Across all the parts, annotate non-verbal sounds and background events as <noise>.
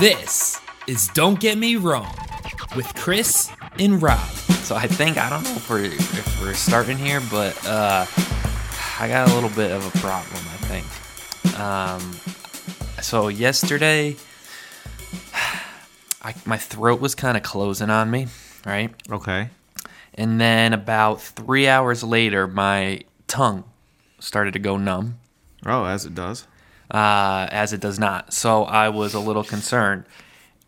This is Don't Get Me Wrong with Chris and Rob. So I think I don't know if we're if we're starting here, but uh, I got a little bit of a problem. I think. Um, so yesterday, I, my throat was kind of closing on me, right? Okay. And then about three hours later, my tongue started to go numb, Oh, as it does. Uh, as it does not. So I was a little concerned.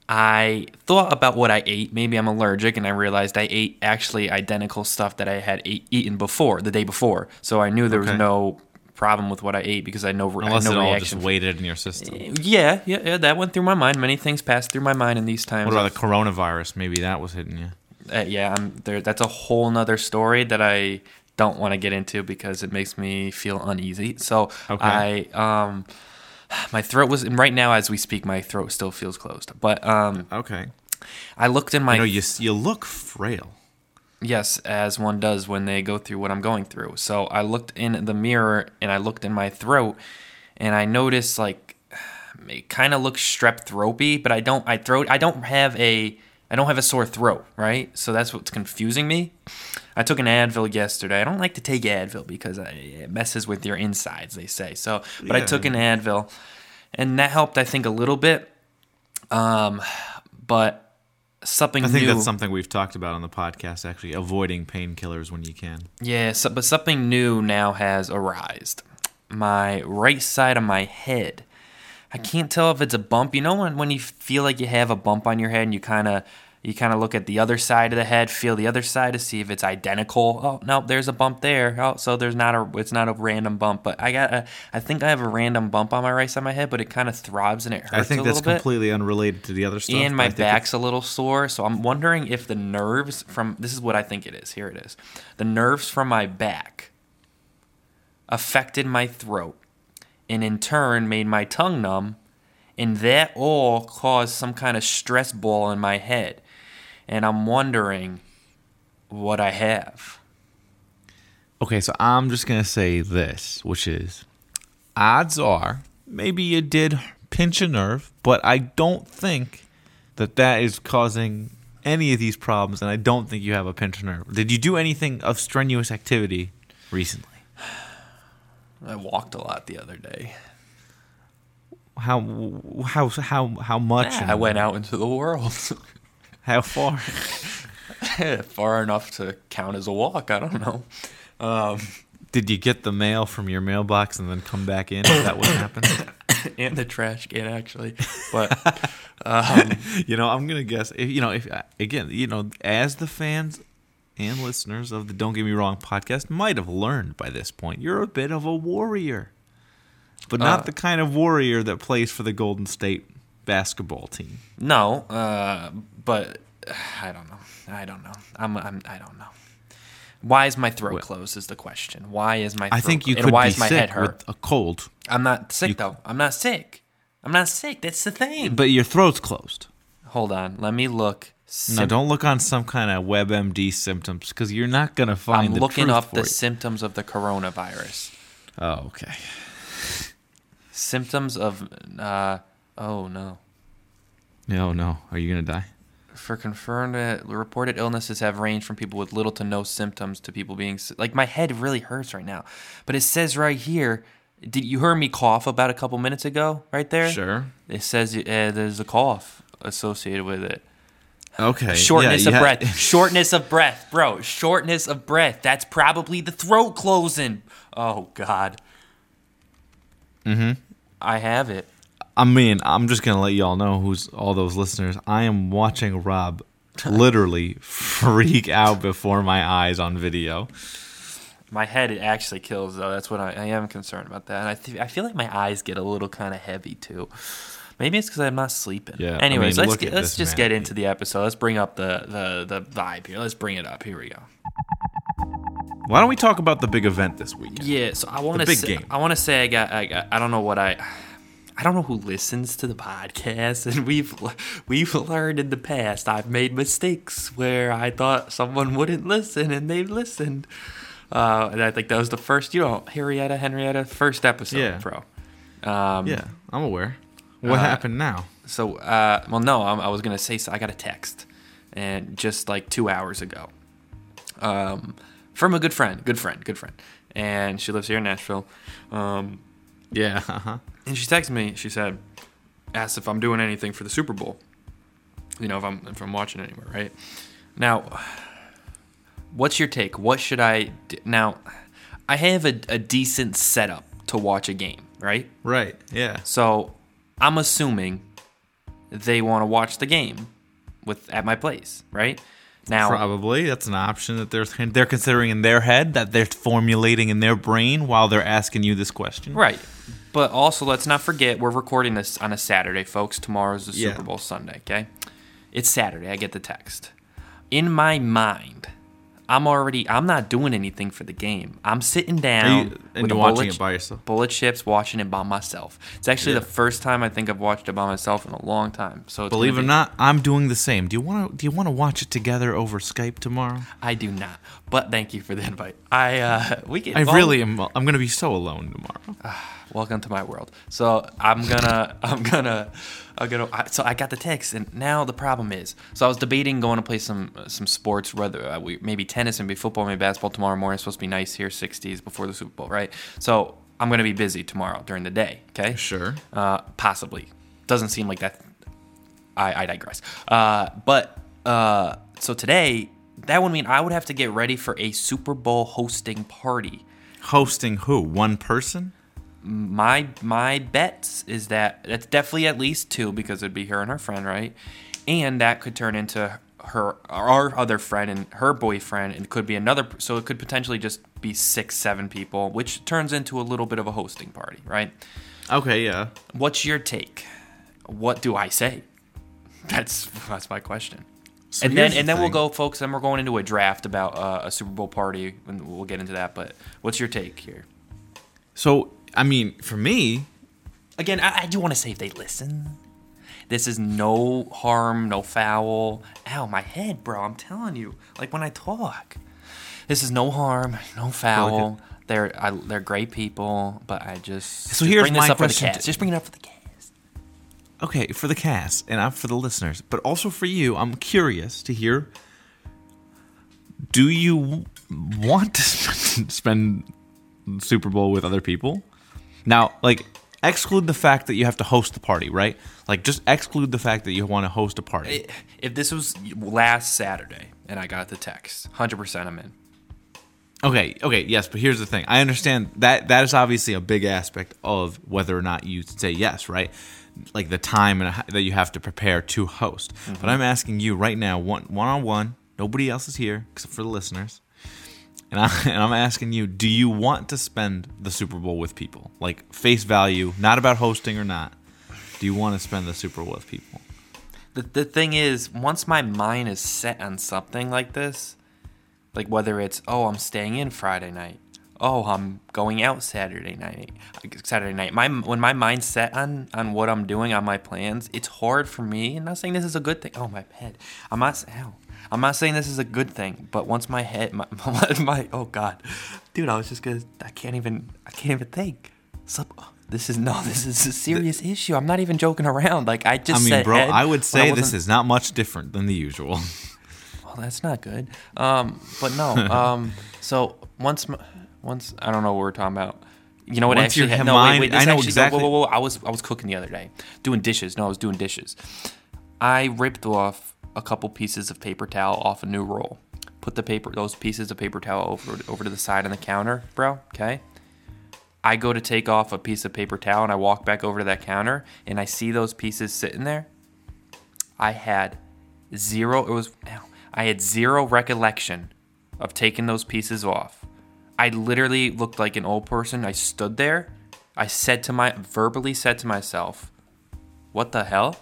I thought about what I ate. Maybe I'm allergic, and I realized I ate actually identical stuff that I had ate, eaten before the day before. So I knew there was no problem with what I ate because I know I Unless had it all just waited in your system. yeah, yeah, yeah, that went through my mind. Many things passed through my mind in these times. What about the coronavirus? Maybe that was hitting you. uh, yeah, I'm there. That's a whole nother story that I don't want to get into because it makes me feel uneasy. So Okay. I, um, my throat was and right now as we speak, my throat still feels closed. But um, Okay. I looked in my You know, you you look frail. yes, as one does when they go through what I'm going through. So I looked in the mirror and I looked in my throat, and I noticed like <sighs> it kind of looks strep throaty, but I don't. I throat. I don't have a. I don't have a sore throat, right? So that's what's confusing me. I took an Advil yesterday. I don't like to take Advil because it messes with your insides, they say. So, but I took an Advil, and that helped. I think a little bit. Um, but something I think new. that's something we've talked about on the podcast. Actually, avoiding painkillers when you can. Yeah, so, but something new now has arisen. My right side of my head. I can't tell if it's a bump. You know when, when you feel like you have a bump on your head and you kind of you kind of look at the other side of the head, feel the other side to see if it's identical. Oh no, there's a bump there. Oh, so there's not a it's not a random bump. But I got a I think I have a random bump on my right side of my head, but it kind of throbs and it hurts I think that's little bit completely unrelated to the other stuff. and my back's a little sore so i'm wondering if the nerves from this is what i think it is here it is the nerves from my back affected my throat and in turn made my tongue numb and that all caused some kind of stress ball in my head and i'm wondering what i have Okay, so I'm just gonna say this, which is, odds are maybe you did pinch a nerve, but I don't think that that is causing any of these problems, and I don't think you have a pinched nerve. Did you do anything of strenuous activity recently? i walked a lot the other day How how how how much? i went out into the world <laughs> How far? <laughs> far enough to count as a walk i don't know um, Did you get the mail from your mailbox and then come back in? Is that what happened? <coughs> and the trash can actually but <laughs> um, you know, I'm gonna guess. If you know, if again, you know, as the fans and listeners of the Don't Get Me Wrong podcast might have learned by this point, you're a bit of a warrior, but not Uh, the kind of warrior that plays for the Golden State basketball team. no uh, but <sighs> i don't know. I don't know. I'm, I'm i don't know. Why is my throat Well- closed is the question. Why is my throat I think you could why be is my sick head hurt? with a cold, i'm not sick you- though. I'm not sick. I'm not sick. That's the thing. But your throat's closed. hold on. Let me look No, don't look on some kind of WebMD symptoms because you're not gonna find. i'm the looking up the you. symptoms of the coronavirus. Oh, okay. symptoms of uh, oh no. No, no. Are you gonna die? for confirmed uh, reported illnesses have ranged from people with little to no symptoms to people being like my head really hurts right now. But it says right here did you hear me cough about a couple minutes ago right there? Sure. it says uh, there's a cough associated with it. Okay. shortness Yeah, of breath. Shortness of breath bro. Shortness of breath. That's probably the throat closing. Oh god. Mm-hmm. I have it I mean, I'm just gonna let y'all know who's all those listeners. I am watching Rob literally freak out before my eyes on video. My head it actually kills though. That's what I, I am concerned about that. And I th- I feel like my eyes get a little kind of heavy too. Maybe it's because I'm not sleeping. Yeah, I Anyways, mean, let's get, let's just man. get into the episode. Let's bring up the, the the vibe here. Let's bring it up. Here we go. Why don't we talk about the big event this weekend? Yeah. So I want to big say, game. I want to say I got I got I don't know what I. I don't know who listens to the podcast, <laughs> and we've we've learned in the past I've made mistakes where I thought someone wouldn't listen, and they've listened. Uh, and I think that was the first, you know, Henrietta, Henrietta, first episode, Yeah. bro. Um, Yeah, I'm aware. What Uh, happened now? So, uh, well, no, I, I was gonna say so I got a text, and just like two hours ago, um, from a good friend, good friend, good friend, and she lives here in Nashville. Um, Yeah. <laughs> Uh-huh. And she texted me. She said, asked if I'm doing anything for the Super Bowl. You know, if I'm if I'm watching anywhere, right? Now, what's your take? What should I do? now? I have a, a decent setup to watch a game, right? Right. Yeah. So I'm assuming they want to watch the game with at my place, right? Now, Probably that's an option that they're they're considering in their head that they're formulating in their brain while they're asking you this question. right. But also, let's not forget we're recording this on a Saturday, folks. Tomorrow's the Yeah. Super Bowl Sunday. Okay, it's Saturday. I get the text. In my mind, I'm already. I'm not doing anything for the game. I'm sitting down you- and you're watching bullet- it by yourself? Bullet chips, watching it by myself. It's actually Yeah. the first time I think I've watched it by myself in a long time. So it's Believe it or not, I'm doing the same. Do you want to do you want to watch it together over Skype tomorrow? I do not. But thank you for the invite. I uh we get I really am. I'm to be so alone tomorrow. welcome to my world. So I'm gonna <laughs> I'm gonna I'm gonna I, so I got the text and now the problem is so I was debating going to play some uh, some sports whether uh, we maybe tennis maybe football and maybe basketball tomorrow morning. It's supposed to be nice here 60s before the Super Bowl, right? So I'm gonna be busy tomorrow during the day. Okay. Sure. Uh, possibly. Doesn't seem like that. I, I digress. Uh, but uh, so today, that would mean I would have to get ready for a Super Bowl hosting party. Hosting who? One person? My my bets is that that's definitely at least two because it'd be her and her friend, right? And that could turn into her our other friend and her boyfriend, and could be another. So it could potentially just be six, seven people, which turns into a little bit of a hosting party, right? Okay, yeah. What's your take? What do I say? That's that's my question. So and then the and then we'll go, folks. Then we're going into a draft about uh, a Super Bowl party, and we'll get into that. But what's your take here? So, I mean, for me, Again, I, I do want to say if they listen, this is no harm, no foul. Ow, my head, bro. I'm telling you, like when I talk, this is no harm, no foul. They're I, they're great people, but I just So just here's bring this my up for the question to- Just bring it up for the cast. Okay, for the cast and I'm for the listeners, but also for you, I'm curious to hear do you want to <laughs> spend, spend Super Bowl with other people? Now, like exclude the fact that you have to host the party, right? Like just exclude the fact that you want to host a party. If this was last Saturday and I got the text, hundred percent, I'm in. Okay, okay, yes, but here's the thing. I understand that that is obviously a big aspect of whether or not you say yes, right? Like the time and that you have to prepare to host. Mm-hmm. But I'm asking you right now, one one on one. Nobody else is here except for the listeners, and, I, <laughs> and I'm asking you: Do you want to spend the Super Bowl with people? Like face value, not about hosting or not. Do you want to spend the Super Bowl with people? The the thing is, once my mind is set on something like this, like whether it's oh I'm staying in Friday night, oh I'm going out Saturday night, Saturday night. My when my mind's set on on what I'm doing on my plans, it's hard for me. I'm not saying this is a good thing. Oh my head. I'm not. Ow. I'm not saying this is a good thing, but once my head, <laughs> my, my, oh god, dude, I was just gonna. I can't even. I can't even think. Sup- this is no. This is a serious issue. I'm not even joking around. Like I just. I mean, bro, I would say this is not much different than the usual. <laughs> well, that's not good. Um, but no. <laughs> Um, so once, m- once I don't know what we're talking about. You know what? Once actually, your no. Wait, mind- wait. This I know actually, exactly- Whoa, whoa, whoa, I was, I was cooking the other day, doing dishes. No, I was doing dishes. I ripped off a couple pieces of paper towel off a new roll. Put the paper, those pieces of paper towel over, over to the side on the counter, bro. Okay. I go to take off a piece of paper towel and I walk back over to that counter and I see those pieces sitting there. I had zero. It was. I had zero recollection of taking those pieces off. I literally looked like an old person. I stood there. I said to my verbally said to myself, "What the hell?"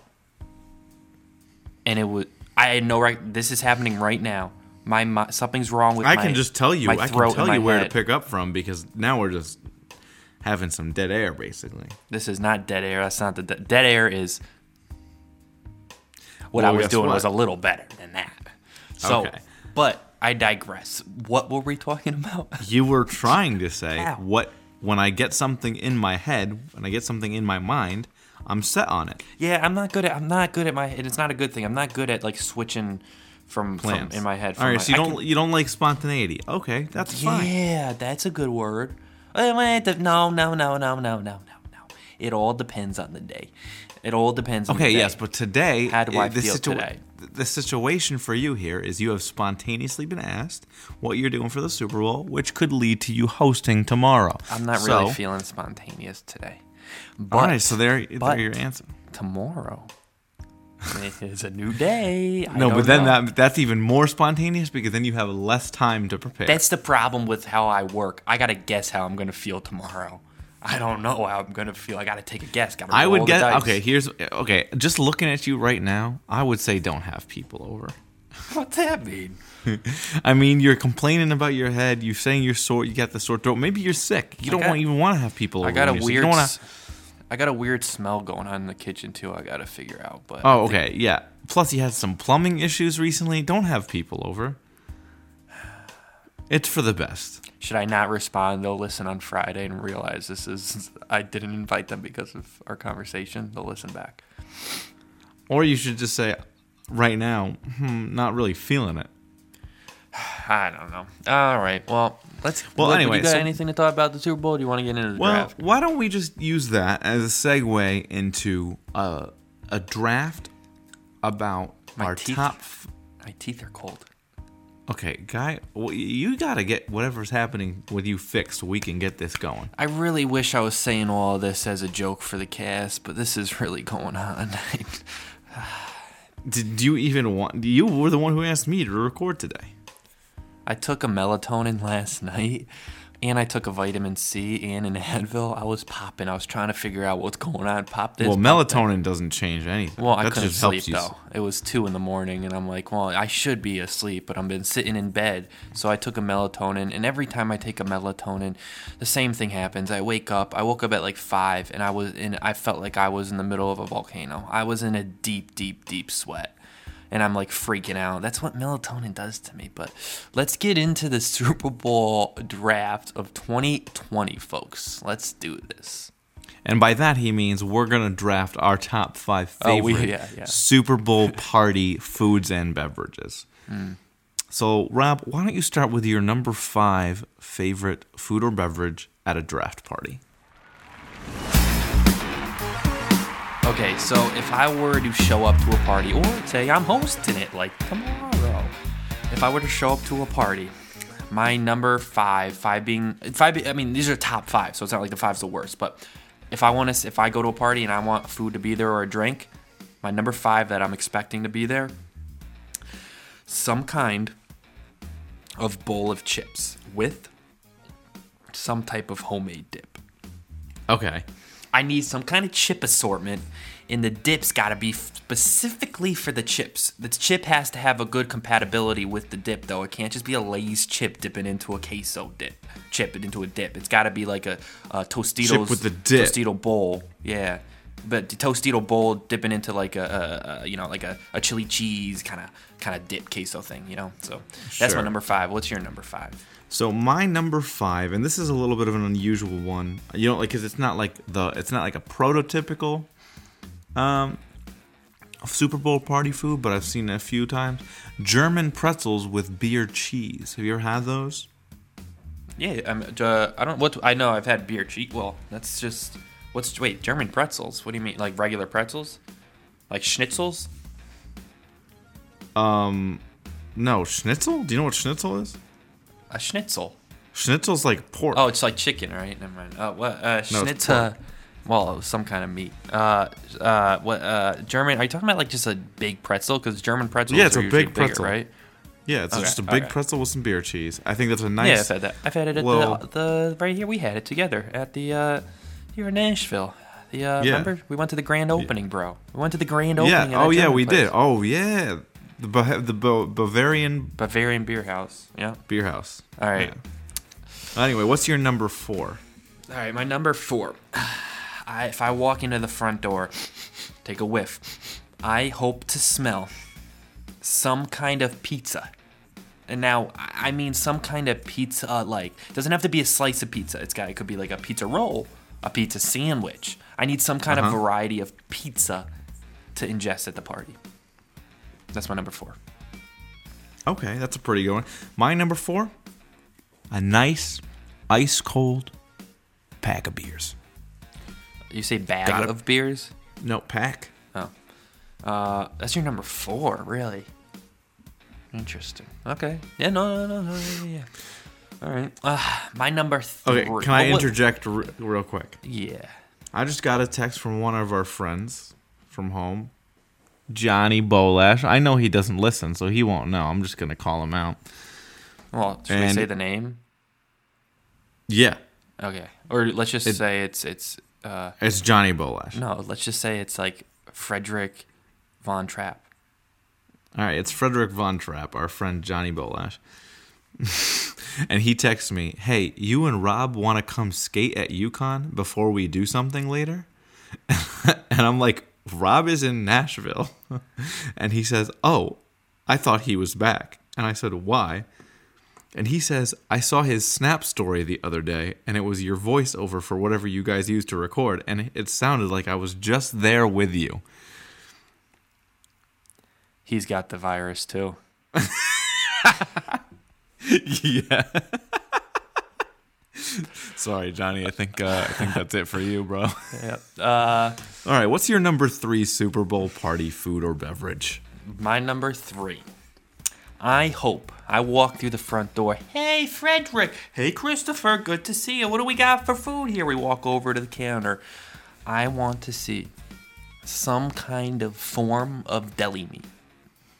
And it was. I had no right. This is happening right now. My, mi- something's wrong with. I my- can just tell you. I can tell you where head. to pick up from because now we're just having some dead air, basically. This is not dead air. That's not the de- dead air is. What I was doing what? was a little better than that. So, Okay. but I digress. What were we talking about? <laughs> You were trying to say Ow. what when I get something in my head, when I get something in my mind, I'm set on it. Yeah, I'm not good at. I'm not good at my. And it's not a good thing. I'm not good at like switching from, from Plans in my head. All right, my- so you I don't can- you don't like spontaneity. Okay, that's fine. Yeah, that's a good word. The- no, no, no, no, no, no, no, no. It all depends on the day. It all depends. on Okay, the day. yes, but today, How do uh, I feel today? The situation for you here is you have spontaneously been asked what you're doing for the Super Bowl, which could lead to you hosting tomorrow. I'm not So- really feeling spontaneous today. But All right, so there, but there your answer. tomorrow is a new day. I No, but then know. that that's even more spontaneous because then you have less time to prepare. That's the problem with how I work. I gotta guess how I'm gonna feel tomorrow. I don't know how I'm gonna feel. I gotta take a guess. Gotta I would guess. okay. Here's okay. Just looking at you right now, I would say don't have people over. <laughs> What's that mean? <laughs> I mean, you're complaining about your head. You're saying you're sore. You got the sore throat. Maybe you're sick. You don't got- want, even want to have people over. I got a you're sick. You weird. wanna- I got a weird smell going on in the kitchen too. I gotta figure out. But Oh, I think- okay, yeah. Plus, you had some plumbing issues recently. Don't have people over. It's for the best. Should I not respond? They'll listen on Friday and realize this is. I didn't invite them because of our conversation. They'll listen back. Or you should just say, right now, hmm, not really feeling it. <sighs> I don't know. All right. Well, let's. Well, look, anyway, you got so- anything to talk about the Super Bowl? Do you want to get into the Well, draft? why don't we just use that as a segue into a, a draft about My our teeth. top. F- My teeth are cold. Okay, guy, well, you got to get whatever's happening with you fixed so we can get this going. I really wish I was saying all this as a joke for the cast, but this is really going on. <sighs> Did you even want? You were the one who asked me to record today. I took a melatonin last night, and I took a vitamin C and an <laughs> Advil. I was popping. I was trying to figure out what's going on. Pop this. well, pop that. melatonin doesn't change anything. Well, I that couldn't just sleep though. It was two in the morning, and I'm like, well, I should be asleep, but I've been sitting in bed. So I took a melatonin, and every time I take a melatonin, the same thing happens. I wake up. I woke up at like five, and I was in. I felt like I was in the middle of a volcano. I was in a deep, deep, deep sweat. And I'm like freaking out. That's what melatonin does to me. But let's get into the <laughs> Super Bowl draft of 2020, folks. Let's do this. And by that he means we're gonna draft our top five Oh, we- favorite yeah, yeah. Super Bowl party foods and beverages. Hmm. So, Rob, why don't you start with your number five favorite food or beverage at a draft party? Okay, so if I were to show up to a party, or say I'm hosting it like tomorrow, if I were to show up to a party, my number five, five being five, I mean these are top five, so it's not like the five's the worst. But if I want to, if I go to a party and I want food to be there or a drink, my number five that I'm expecting to be there, some kind of bowl of chips with some type of homemade dip. Okay. I need some kind of chip assortment, and the dip's got to be specifically for the chips. The chip has to have a good compatibility with the dip, though. It can't just be a Lay's chip dipping into a queso dip. Chip it into a dip. It's got to be like a, a Tostitos Chip with the dip. Tostito bowl. Yeah, but the Tostito bowl dipping into like a, a, a you know like a, a chili cheese kind of kind of dip queso thing. You know, so that's my number five. What's your number five? So my number five, and this is a little bit of an unusual one. You know, like because it's not like the it's not like a prototypical um Super Bowl party food, but I've seen it a few times. German pretzels with beer cheese. Have you ever had those? Yeah, I'm, uh, I don't. What I know, I've had beer cheese. Well, that's just what's wait German pretzels. What do you mean, like regular pretzels, like schnitzels? Um, no, schnitzel. Do you know what schnitzel is? A schnitzel. Schnitzel's like pork. Oh, it's like chicken, right? Never mind. Uh, what? Uh, No, schnitzel. Well, it was some kind of meat. Uh, uh, what? Uh, German? Are you talking about like just a big pretzel? Because German pretzels Yeah, it's are a big bigger, pretzel. right? yeah, it's okay, just a big okay. pretzel with some beer cheese. I think that's a nice. Yeah. I've had that. I've had it at Well- the, the right here. We had it together at the uh, here in Nashville. The uh, Yeah. remember we went to the grand opening, bro. We went to the grand opening. at Oh yeah, we place. did. Oh yeah, the Ba- the Ba- Bavarian Bavarian Beer House. Yeah. beer house. All right. Yeah. Anyway, what's your number four? All right. My number four. <sighs> I, if I walk into the front door, take a whiff, I hope to smell some kind of pizza. And now I I mean some kind of pizza. Like doesn't have to be a slice of pizza. It's got it could be like a pizza roll, a pizza sandwich. I need some kind Uh-huh. of variety of pizza to ingest at the party. That's my number four. Okay, that's a pretty good one. My number four, a nice, ice cold pack of beers. You say bag Got it. of beers? No pack. Oh. Uh, that's your number four, really? Interesting. Okay. Yeah, no, no, no, no, yeah, yeah. All right. Uh, my number three. Okay, can I interject r- real quick? Yeah. I just got a text from one of our friends from home, Johnny Bolash. I know he doesn't listen, so he won't know. I'm just gonna call him out. Well, should we say the name? Yeah, Okay. Or let's just It- say it's it's uh it's Johnny Bolash. no, let's just say it's like Frederick Von Trapp. All right, it's Frederick Von Trapp, our friend Johnny Bolash. <laughs> and he texts me, "Hey, you and Rob want to come skate at UConn before we do something later?" <laughs> and I'm like, "Rob is in Nashville." <laughs> and he says, "Oh, I thought he was back." And I said, "Why?" And he says, "I saw his Snap story the other day, and it was your voiceover for whatever you guys used to record, and it sounded like I was just there with you." He's got the virus too. <laughs> yeah. <laughs> Sorry, Johnny. I think uh, I think that's it for you, bro. All <laughs> Yep. Uh, right. What's your number three Super Bowl party food or beverage? my number three. I hope I walk through the front door. Hey, Frederick. Hey, Christopher. Good to see you. What do we got for food here? We walk over to the counter. I want to see some kind of form of deli meat.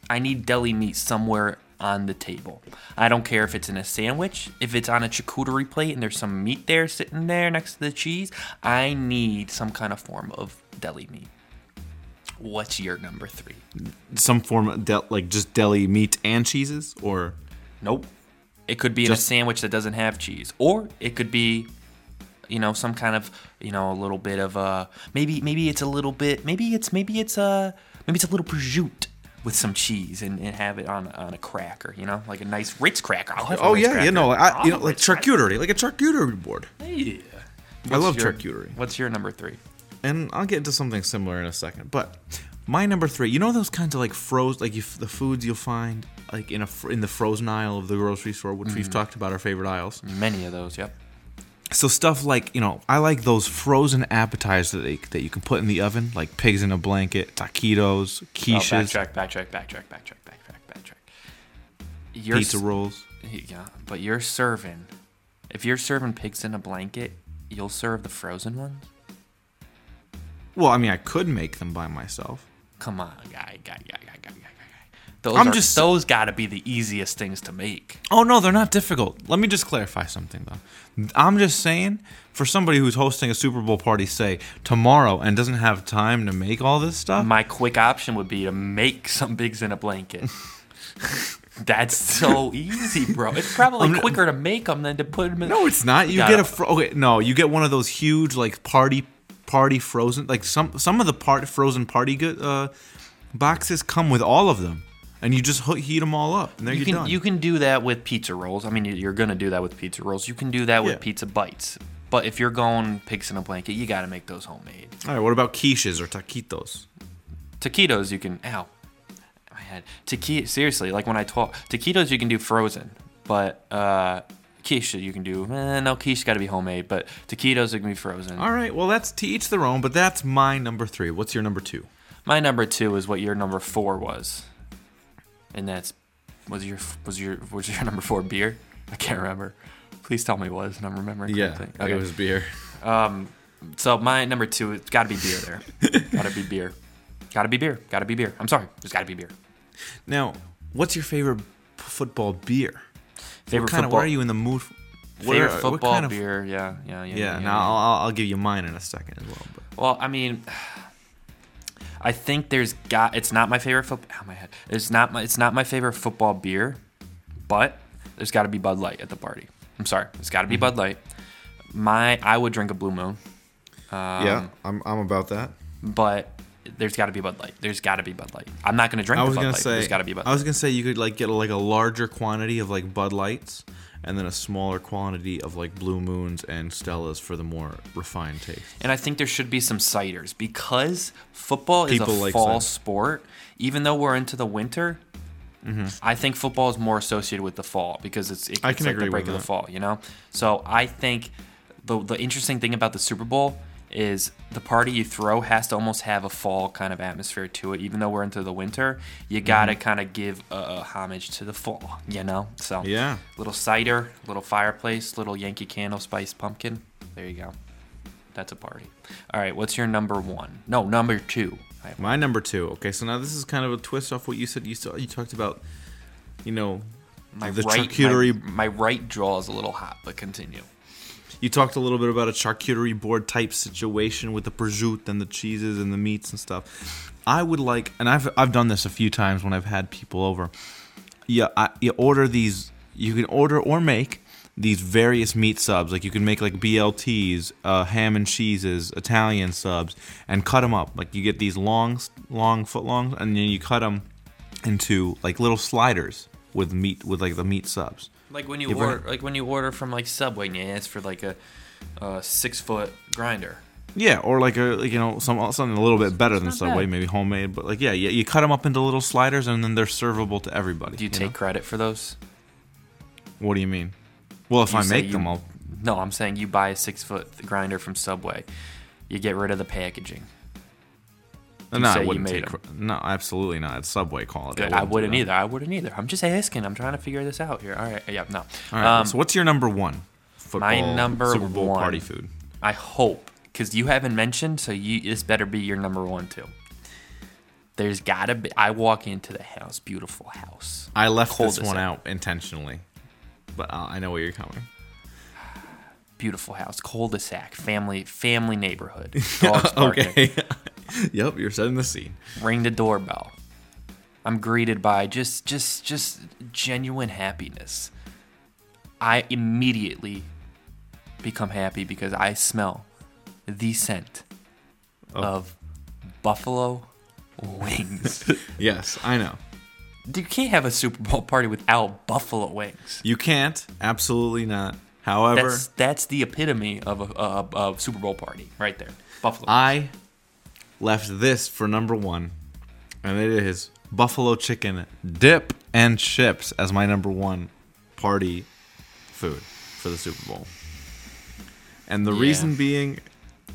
I need deli meat somewhere on the table. I don't care if it's in a sandwich, if it's on a charcuterie plate and there's some meat there sitting there next to the cheese. I need some kind of form of deli meat. What's your number three? Some form of del- like just deli meat and cheeses, or Nope. It could be in a sandwich that doesn't have cheese, or it could be, you know, some kind of, you know, a little bit of uh maybe maybe it's a little bit maybe it's maybe it's a maybe it's a little prosciutto with some cheese and, and have it on on a cracker, you know, like a nice Ritz cracker. Have oh Ritz yeah, cracker. you know, I, you know, like Ritz cracker. charcuterie, like a charcuterie board. Yeah. I love your- charcuterie. What's your number three? and I'll get into something similar in a second. But my number three, you know those kinds of like froze, like you, the foods you'll find like in a in the frozen aisle of the grocery store, which we've mm. talked about our favorite aisles. Many of those. Yep. So stuff like you know, I like those frozen appetizers that they, that you can put in the oven, like pigs in a blanket, taquitos, Oh, quiches, backtrack, backtrack, backtrack, backtrack, backtrack, backtrack. You're pizza rolls. Yeah, but you're serving. If you're serving pigs in a blanket, you'll serve the frozen ones. Well, I mean, I could make them by myself. Come on, guy, guy, guy, guy, guy, guy. Those I'm are, just- those got to be the easiest things to make. Oh no, they're not difficult. Let me just clarify something though. I'm just saying, for somebody who's hosting a Super Bowl party, say tomorrow, and doesn't have time to make all this stuff. My quick option would be to make some bigs in a blanket. <laughs> That's so easy, bro. It's probably I'm- quicker to make them than to put them in. No, it's not. You get a fro- okay. No, you get one of those huge like party party frozen like some some of the part frozen party good uh, boxes come with all of them, and you just heat them all up, and there You can done. you can do that with pizza rolls. I mean, you- you're gonna do that with pizza rolls. You can do that with Yeah. pizza bites. But if you're going pigs in a blanket, you got to make those homemade. all right. What about quiches or taquitos? Taquitos, you can. Ow, my head. Taquito. Seriously, like when I talk taquitos, you can do frozen, but uh, quiche you can do. Eh, no, quiche got to be homemade, but taquitos are gonna be frozen. All right. Well, that's to each their own. But that's my number three. What's your number two? My number two is what your number four was, and that's was your was your was your <laughs> number four beer? I can't remember. Please tell me it was, and I'm remembering. correctly. it was beer. Um, so my number two, it's got to be beer. There, <laughs> got to be beer. Got to be beer. Got to be beer. I'm sorry, there's got to be beer. Now, what's your favorite p- football beer? Favorite what kind of? football. Where are you in the mood? f- what Favorite what football kind of- beer? Yeah, yeah, yeah. Yeah. yeah, now I'll, I'll- I'll give you mine in a second as well. But. Well, I mean, I think there's got. It's not my favorite foot. Ow, my head. It's not my. It's not my favorite football beer, but there's got to be Bud Light at the party. I'm sorry, it's got to Mm-hmm. be Bud Light. My, I would drink a Blue Moon. Um, yeah, I'm, I'm about that. but there's got to be Bud Light. There's got to be Bud Light. I'm not gonna drink I the was Bud gonna Light. say there's got to be Bud I was gonna say you could like get like a larger quantity of like Bud Lights, and then a smaller quantity of like Blue Moons and Stellas for the more refined taste. And I think there should be some ciders because football is a like fall sport. Even though we're into the winter, mm-hmm. I think football is more associated with the fall because it's, it, I it's can like agree the break with of the fall, you know. So I think the the interesting thing about the Super Bowl is the party you throw has to almost have a fall kind of atmosphere to it. Even though we're into the winter, you Mm-hmm. gotta kind of give a, a homage to the fall, you know. So Yeah. little cider, little fireplace, little Yankee Candle spiced pumpkin. There you go. That's a party. All right, what's your number one? No, number two. My number two. Okay, so now this is kind of a twist off what you said. You saw, you talked about, you know, my the right, charcuterie. My, my right jaw is a little hot, but continue. You talked a little bit about a charcuterie board type situation with the prosciutto and the cheeses and the meats and stuff. I would like, and I've I've done this a few times when I've had people over. Yeah, I, you order these. You can order or make these various meat subs. Like you can make like BLTs, uh, ham and cheeses, Italian subs, and cut them up. Like you get these long, long foot longs, and then you cut them into like little sliders with meat with like the meat subs. Like when you, You order, like when you order from like Subway, and you ask for like a, a six foot grinder. Yeah, or like a like, you know some something a little bit better than Subway, bad. maybe homemade, but like yeah, you, you cut them up into little sliders and then they're servable to everybody. Do you, know? take credit for those? What do you mean? Well, if You I make you- them, I'll. No, I'm saying you buy a six foot grinder from Subway. You get rid of the packaging. No, I wouldn't take. 'em. cre- No, absolutely not. It's Subway quality. Good. I do wouldn't either. I wouldn't either. I'm just asking. I'm trying to figure this out here. All right. Yeah. No. All right. Um, so what's your number one? Football, number Super Bowl one. party food. I hope because you haven't mentioned, so you this better be your number one too. There's gotta be. I walk into the house, beautiful house, I left this Cul-de-sac. one out intentionally, but uh, I know where you're coming. beautiful house, cul-de-sac, family, family neighborhood, <laughs> dogs barking. okay. <laughs> yep, you're setting the scene. Ring the doorbell. I'm greeted by just, just, just genuine happiness. I immediately become happy because I smell the scent Oh. of buffalo wings. <laughs> Yes, I know. you can't have a Super Bowl party without buffalo wings. You can't. Absolutely not. However, That's that's the epitome of a, a, a Super Bowl party right there. Buffalo. I left this for number one, and it is buffalo chicken dip and chips as my number one party food for the Super Bowl. And the Yeah. reason being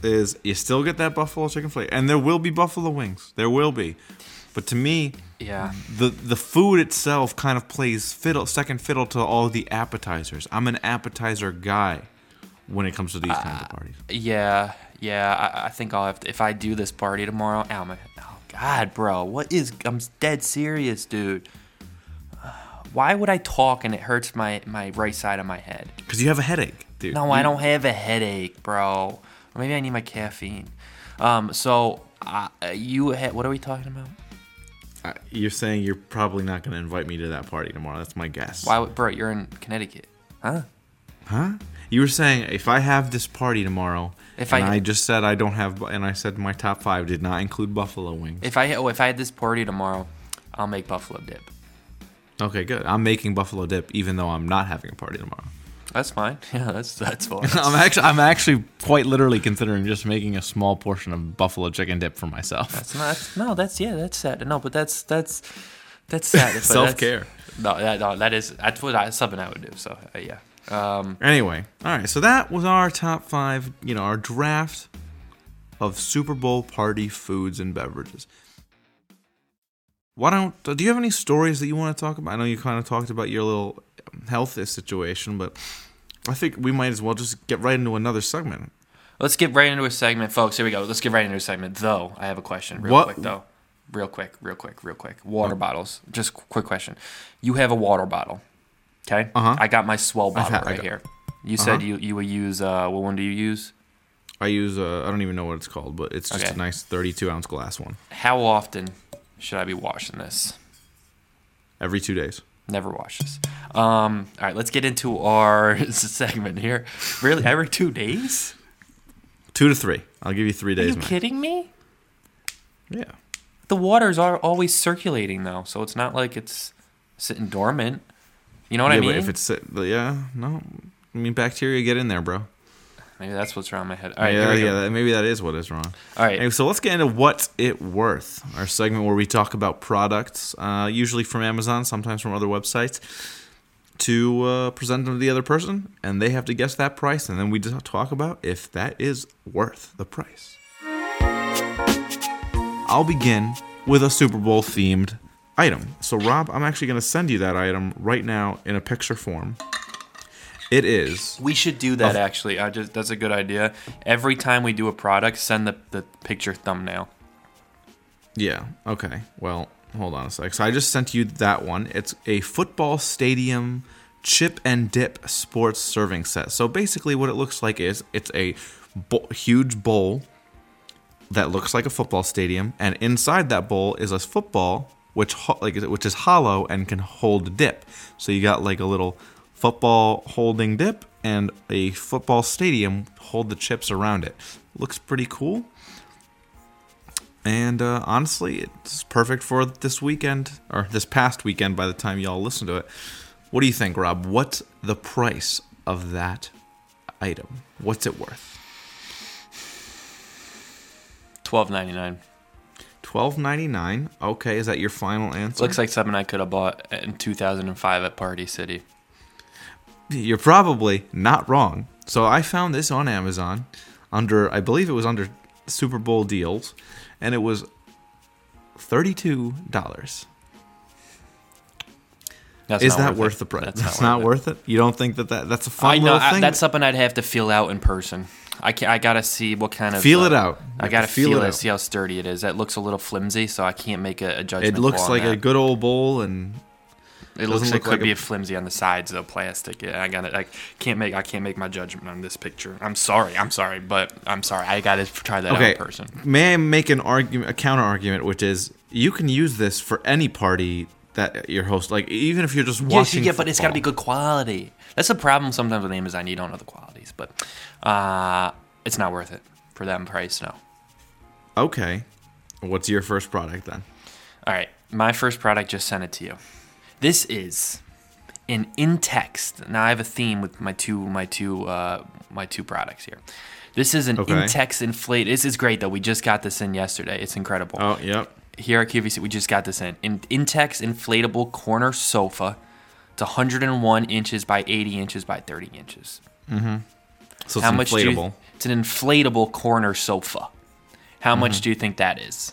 is you still get that buffalo chicken flavor, and there will be buffalo wings. There will be, but to me, yeah. the the food itself kind of plays fiddle second fiddle to all the appetizers. I'm an appetizer guy when it comes to these kinds of uh, parties. Yeah, yeah. I, I think I'll have to. If I do this party tomorrow, oh my, oh God, bro, what is? I'm dead serious, dude. <sighs> Why would I talk and it hurts my my right side of my head? Because you have a headache, dude. No, I don't have a headache, bro. Or maybe I need my caffeine. Um, so uh, you, ha- what are we talking about? Uh, You're saying you're probably not going to invite me to that party tomorrow. That's my guess. Why, would- bro? You're in Connecticut, huh? Huh? You were saying if I have this party tomorrow, If and I- I, just said I don't have, and I said my top five did not include buffalo wings. If I oh, if I had this party tomorrow, I'll make buffalo dip. okay, good. I'm making buffalo dip, even though I'm not having a party tomorrow. That's fine. <laughs> Yeah, that's that's fine. <laughs> I'm actually, I'm actually quite literally considering just making a small portion of buffalo chicken dip for myself. That's not. No, that's yeah. That's sad. No, but that's that's that's sad. <laughs> that's- Self-care. No, that no, that is that's what I, something I would do. So uh, yeah. Um, Anyway, all right. So that was our top five. You know, our draft of Super Bowl party foods and beverages. Why don't? Do you have any stories that you want to talk about? I know you kind of talked about your little health situation, but I think we might as well just get right into another segment. let's get right into a segment, folks. Here we go. Let's get right into a segment. Though I have a question, real What- quick though. Real quick, real quick, real quick. Water bottles. Just qu- quick question. You have a water bottle, okay? Uh-huh. I got my swell bottle right got- here. You said Uh-huh. you you would use uh, what one do you use? I use uh, I don't even know what it's called, but it's just Okay. a nice 32 ounce glass one How often should I be washing this? every two days. Never wash this. Um, all right, let's get into our <laughs> segment here. Really, every two days? Two to three. I'll give you three days. Are you max. kidding me? Yeah. The waters are always circulating though, so it's not like it's sitting dormant. You know what yeah, I mean? If it's yeah, no. I mean, bacteria get in there, bro. Maybe that's what's wrong with my head. All right, yeah, yeah. That, maybe that is what is wrong. All right. Anyway, so let's get into what's it worth. Our segment where we talk about products, uh, usually from Amazon, sometimes from other websites, to uh, present them to the other person, and they have to guess that price, and then we just talk about if that is worth the price. I'll begin with a Super Bowl themed item. So, Rob, I'm actually going to send you that item right now in a picture form. It is We should do that actually. I just that's a good idea. Every time we do a product, send the, the picture thumbnail. Yeah. Okay. Well, hold on a sec. So I just sent you that one. It's a football stadium chip and dip sports serving set. So basically, what it looks like is it's a bo- huge bowl that looks like a football stadium, and inside that bowl is a football which ho- like which is hollow and can hold dip. So you got like a little football holding dip and a football stadium hold the chips around it. Looks pretty cool. And uh, honestly, it's perfect for this weekend or this past weekend by the time y'all listen to it. What do you think, Rob? What's the price of that item? What's it worth? Twelve ninety nine. Twelve ninety nine. Okay, is that your final answer? Looks like something I could have bought in two thousand and five at Party City. You're probably not wrong. So I found this on Amazon under, I believe it was under Super Bowl deals, and it was thirty-two dollars. That's Is that worth worth the price? That's That's, not not, worth worth it. You don't think that, that that's a fun I know I, thing? that's something I'd have to feel out in person. I can, I gotta see what kind of Feel uh, it out. I gotta to feel feel, it it, out. see how sturdy it is. That looks a little flimsy, so I can't make a, a judgment. it looks like a good old bowl, and It looks like look could like be a- flimsy on the sides though, plastic. Yeah, I gotta, I can't make I can't make my judgment on this picture. I'm sorry. I'm sorry, but I'm sorry. I got to try that out okay. in person. May I make an argument, a counter argument, which is you can use this for any party that your host, like even if you're just Yes, watching. you get, but it's got to be good quality. That's the problem sometimes with Amazon. You don't know the qualities, but uh, it's not worth it for that price. No. Okay, what's your first product then? All right, my first product just sent it to you. This is an Intex. Now I have a theme with my two my two uh, my two products here. This is an Okay. Intex inflate. This is great though. We just got this in yesterday. It's incredible. Oh, yep. Here at QVC, we just got this in. in Intex inflatable corner sofa. It's 101 inches by 80 inches by 30 inches. Mm-hmm. So it's How much do inflatable. you, It's an inflatable corner sofa. How Mm-hmm. much do you think that is?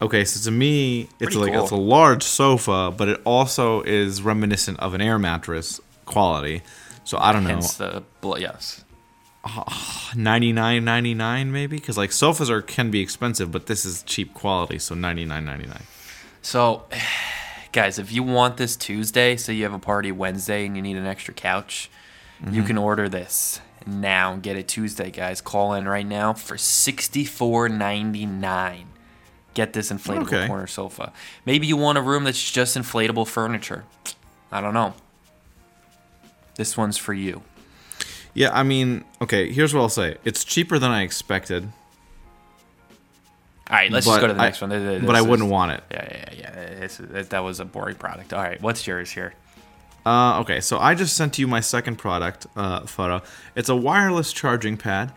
Okay, so to me, it's Pretty like cool. it's a large sofa, but it also is reminiscent of an air mattress quality. So I don't know, Hence the bl- yes. Nine ninety nine maybe, because like sofas are can be expensive, but this is cheap quality, so ninety nine ninety nine. So, <sighs> guys, if you want this Tuesday, say you have a party Wednesday and you need an extra couch, Mm-hmm. you can order this now. Get it Tuesday, guys. Call in right now for sixty four ninety nine. Get this inflatable Okay. corner sofa. Maybe you want a room that's just inflatable furniture. I don't know. This one's for you. Yeah, I mean, okay, here's what I'll say: it's cheaper than I expected, All right, let's just go to the I- next one. Th- th- but I this wouldn't want it. Yeah, yeah, yeah. This is- that was a boring product. All right, what's yours here? Uh, okay, so I just sent you my second product uh, photo. It's a wireless charging pad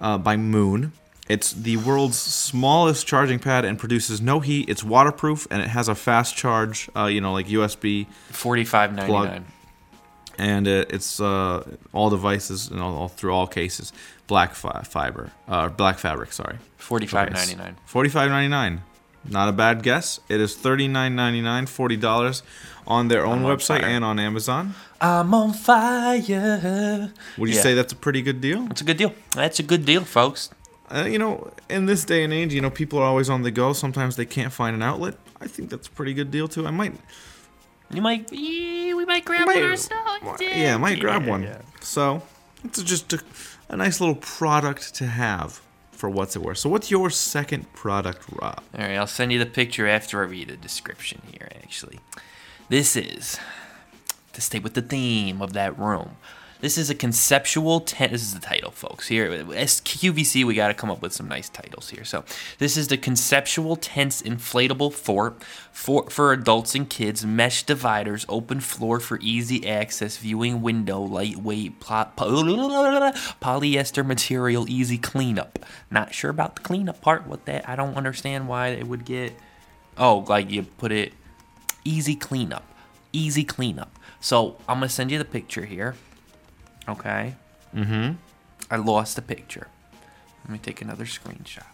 uh, by Moon. It's the world's smallest charging pad and produces no heat. It's waterproof and it has a fast charge, uh, you know, like USB, Forty five ninety nine. And it, it's uh, all devices and all, all through all cases black fi- fiber, uh, black fabric. Sorry, Forty five ninety nine. Forty-five ninety-nine. Not a bad guess. It is thirty-nine ninety-nine, forty dollars on their own I'm website and on Amazon. I'm on fire. Would you Yeah. say that's a pretty good deal? It's a good deal. That's a good deal, folks. Uh, you know, in this day and age, you know, people are always on the go. Sometimes they can't find an outlet. I think that's a pretty good deal too. I might, You might, yeah, we might grab might one ourselves. yeah, I might grab Yeah, one. yeah. So it's just a, a nice little product to have for what's it worth. So what's your second product, Rob? All right, I'll send you the picture after I read the description here. Actually, this is to stay with the theme of that room. This is a conceptual tent. This is the title, folks. Here, as QVC, we got to come up with some nice titles here. So, this is the conceptual tents inflatable fort for for adults and kids. Mesh dividers, open floor for easy access, viewing window, lightweight po- po- polyester material, easy cleanup. Not sure about the cleanup part. What that? I don't understand why it would get. Oh, like you put it easy cleanup. Easy cleanup. So I'm gonna send you the picture here. Okay. Mm-hmm. I lost the picture. Let me take another screenshot.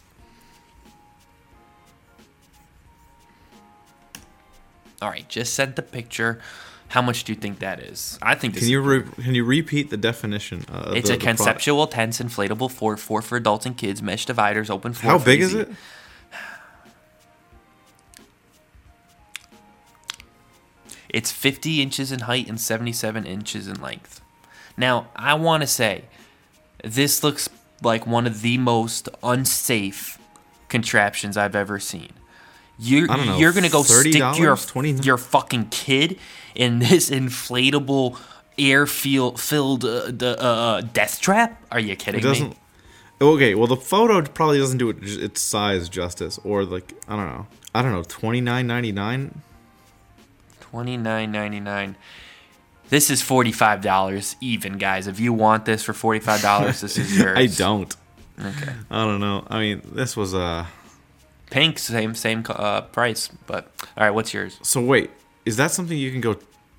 All right, just sent the picture. How much do you think that is? I think this Can you re- can you repeat the definition? Uh, of it's the, a the product? conceptual tense inflatable fort, fort for adults and kids, mesh dividers, open floor. How big is it? It's 50 inches in height and 77 inches in length. Now, I want to say this looks like one of the most unsafe contraptions I've ever seen. You're, know, you're gonna go stick your $29? your fucking kid in <laughs> this inflatable air filled uh, the, uh, death trap? Are you kidding me? Okay, well the photo probably doesn't do it its size justice, or like I don't know. I don't know. Twenty nine ninety nine. Twenty nine ninety nine. This is forty five dollars even, guys. If you want this for forty five dollars, this is <laughs> yours. I don't. Okay. I don't know. I mean, this was uh Pink, same same uh, price. But all right, what's yours? So wait, is that something you can go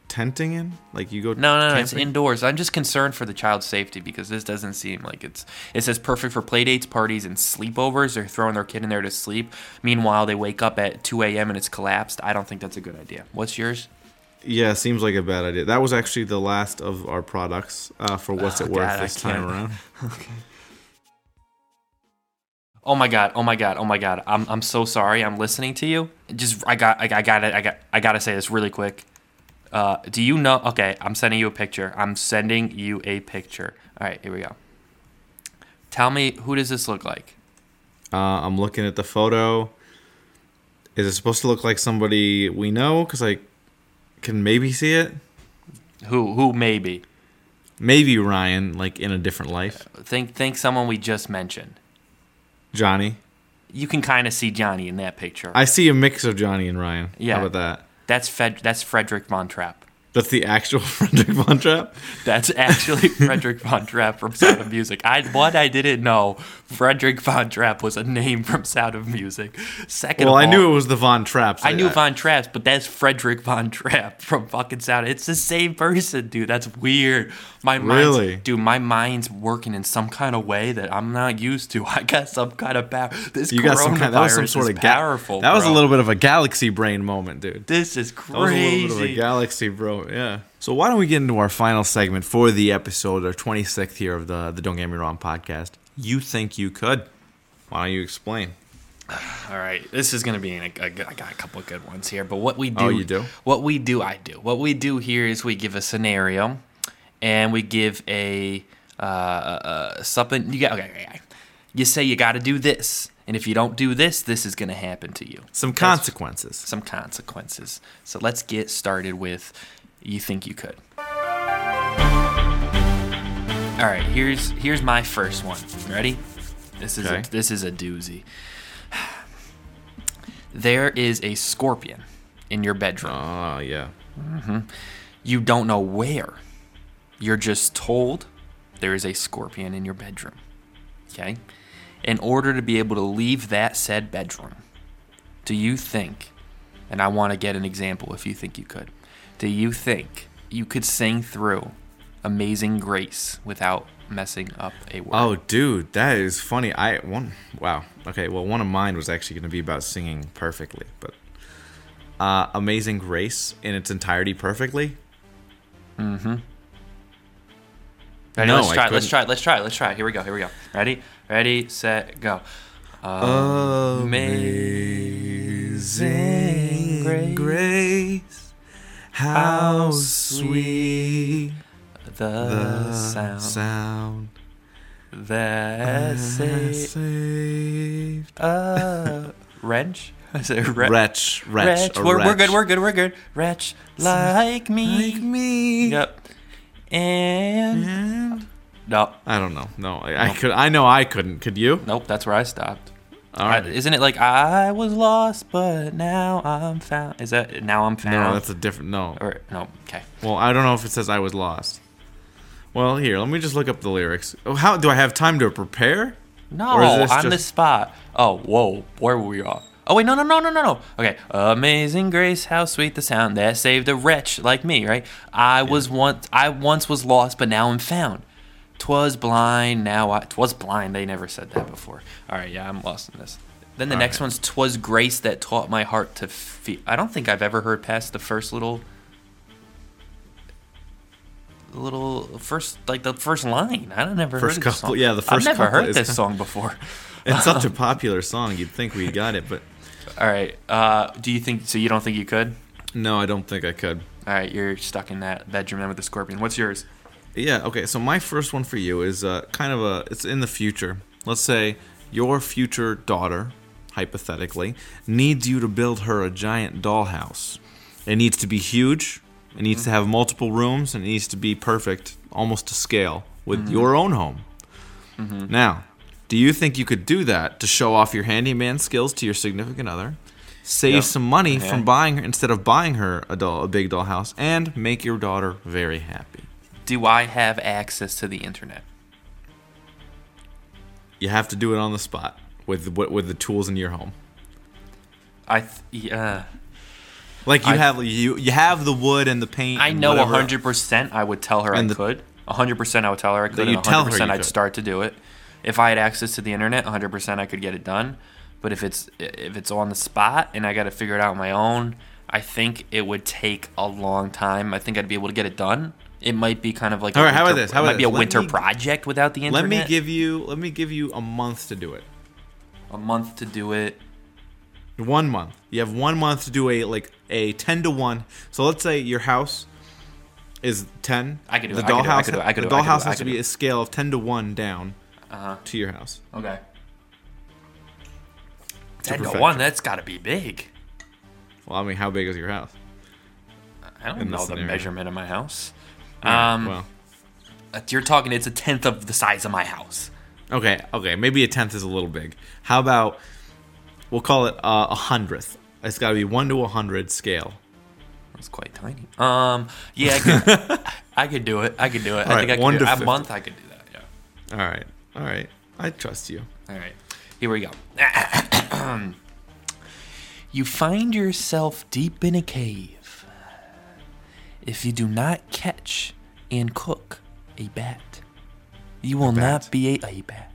tenting in? Like you go? No, no, no. It's indoors. I'm just concerned for the child's safety because this doesn't seem like it's. It says perfect for play dates, parties, and sleepovers. They're throwing their kid in there to sleep. Meanwhile, they wake up at 2 a.m. and it's collapsed. I don't think that's a good idea. What's yours? Yeah, seems like a bad idea. That was actually the last of our products uh, for what's Oh, it worth this time around. <laughs> <laughs> Oh my god! Oh my god! Oh my god! I'm I'm so sorry. I'm listening to you. Just I got I, I got it. I got I got to say this really quick. Uh, do you know? Okay, I'm sending you a picture. I'm sending you a picture. All right, here we go. Tell me who does this look like? Uh, I'm looking at the photo. Is it supposed to look like somebody we know? Because I can maybe see it. Who who maybe? Maybe Ryan, like in a different life. Think think someone we just mentioned. Johnny. You can kind of see Johnny in that picture. I see a mix of Johnny and Ryan. Yeah. How about that? that's Fed, that's Frederick von Trapp. That's the actual <laughs> Frederick Von Trapp. That's actually <laughs> Frederick von Trapp from Sound of Music. I what I didn't know Frederick von Trapp was a name from Sound of Music. Second, Well, I all, knew it was the Von Trapps. I knew Von Trapp, but that's Frederick von Trapp from fucking Sound. It's the same person, dude. That's weird. My mind's, Really? dude. My mind's working in some kind of way that I'm not used to. <laughs> I got some kind of power. This You got some kind. That was some sort of ga- powerful. That was a little bit of a galaxy brain moment, dude. This is was a little bit of a galaxy, bro. Yeah. So why don't we get into our final segment for the episode, our 26th here of the the Don't Get Me Wrong podcast? You think you could? Why don't you explain? <sighs> All right, this is gonna be. A, a, I got a couple of good ones here, but what we do, Oh, you do? What we do, I do. What we do here is we give a scenario, and we give a uh, uh, something. You got okay, okay. You say you got to do this, and if you don't do this, this is gonna happen to you. Some That's- consequences. Some consequences. So let's get started with. You think you could? All right, here's here's my first one. Ready? This is Okay. a, this is a doozy. There is a scorpion in your bedroom. Oh yeah. Mm-hmm. You don't know where. You're just told there is a scorpion in your bedroom. Okay? In order to be able to leave that said bedroom, do you think, and I want to get an example if you think you could, do you think you could sing through Amazing Grace without messing up a word? Oh, dude, that is funny. I one. Wow. Okay. Well, one of mine was actually going to be about singing perfectly, but uh, "Amazing Grace" in its entirety perfectly. Ready? No, let's try. it, Let's try. it, Let's try. it, Let's try. it. Here we go. Here we go. Ready? Ready? Set. Go. Amazing grace, grace, how sweet The, the sound, sound that saved a wrench. It wre- Wretch, wretch, Wretch. We're, we're wretch. good. We're good. We're good. Wretch like me. like me. Yep. And No, I don't know. No, I, I could. I know I couldn't. Could you? nope. That's where I stopped. All right. I- isn't it like I was lost, but now I'm found? Is that now I'm found? no, that's a different. No. or no? Okay. Well, I don't know if it says I was lost. Well, here, let me just look up the lyrics. Oh, how do I have time to prepare? No, Or is this on the spot. Oh, whoa. Where were we off? Oh, wait, no, no, no, no, no, no. Okay. Amazing grace, how sweet the sound that saved a wretch like me, right? I was once, I once was lost, but now I'm found. Twas blind, now I, twas blind. They never said that before. All right, yeah, I'm lost in this. Then the All next right. one's twas grace that taught my heart to feel. I don't think I've ever heard past the first little, little first like the first line. I don't never First heard this couple- song. yeah, the first I've never heard this song before. <laughs> It's such a <laughs> popular song. You'd think we got it, but All right. Uh, do you think so? You don't think you could? no, I don't think I could. All right. You're stuck in that bedroom then with the scorpion. What's yours? Yeah. Okay. So my first one for you is uh, kind of a. It's in the future. Let's say your future daughter, hypothetically, needs you to build her a giant dollhouse. It needs to be huge. It needs to mm-hmm. have multiple rooms, and it needs to be perfect, almost to scale, with mm-hmm. your own home. Mm-hmm. Now, do you think you could do that to show off your handyman skills to your significant other? Save Yeah. some money from buying her instead of buying her a doll, a big dollhouse, and make your daughter very happy. Do I have access to the internet? You have to do it on the spot with with, with the tools in your home. I th- yeah. Like you I- have you you have the wood and the paint. I know hundred percent. I would tell her I the- could. hundred percent, I would tell her I could. You'd and tell her hundred percent, I'd could. start to do it. If I had access to the internet, hundred percent, I could get it done. But if it's if it's on the spot and I got to figure it out on my own, I think it would take a long time. I think I'd be able to get it done. It might be kind of like All right, how about this? How it about might be a? Let winter me- project without the internet. Let me give you let me give you a month to do it. a month to do it. One month. You have one month to do a like a ten to one. So let's say your house is ten. I could do the it, I could do dollhouse. could do it, I could the do it, I could do dollhouse has to be a scale of ten to one down Uh huh. to your house. Okay. Ten to one. That's got to be big. Well, I mean, how big is your house? I don't know the measurement of my house. Yeah, Um, well, uh, you're talking. It's a tenth of the size of my house. okay, okay. Maybe a tenth is a little big. How about we'll call it uh, a hundredth? It's got to be one to a hundred scale. That's quite tiny. Um. Yeah. I could, <laughs> I could do it. I could do it. I All think I could do it. A month. I could do that. Yeah. All right, all right. I trust you. All right. Here we go. <clears throat> you find yourself deep in a cave. If you do not catch and cook a bat, you will bat? not be a, a bat.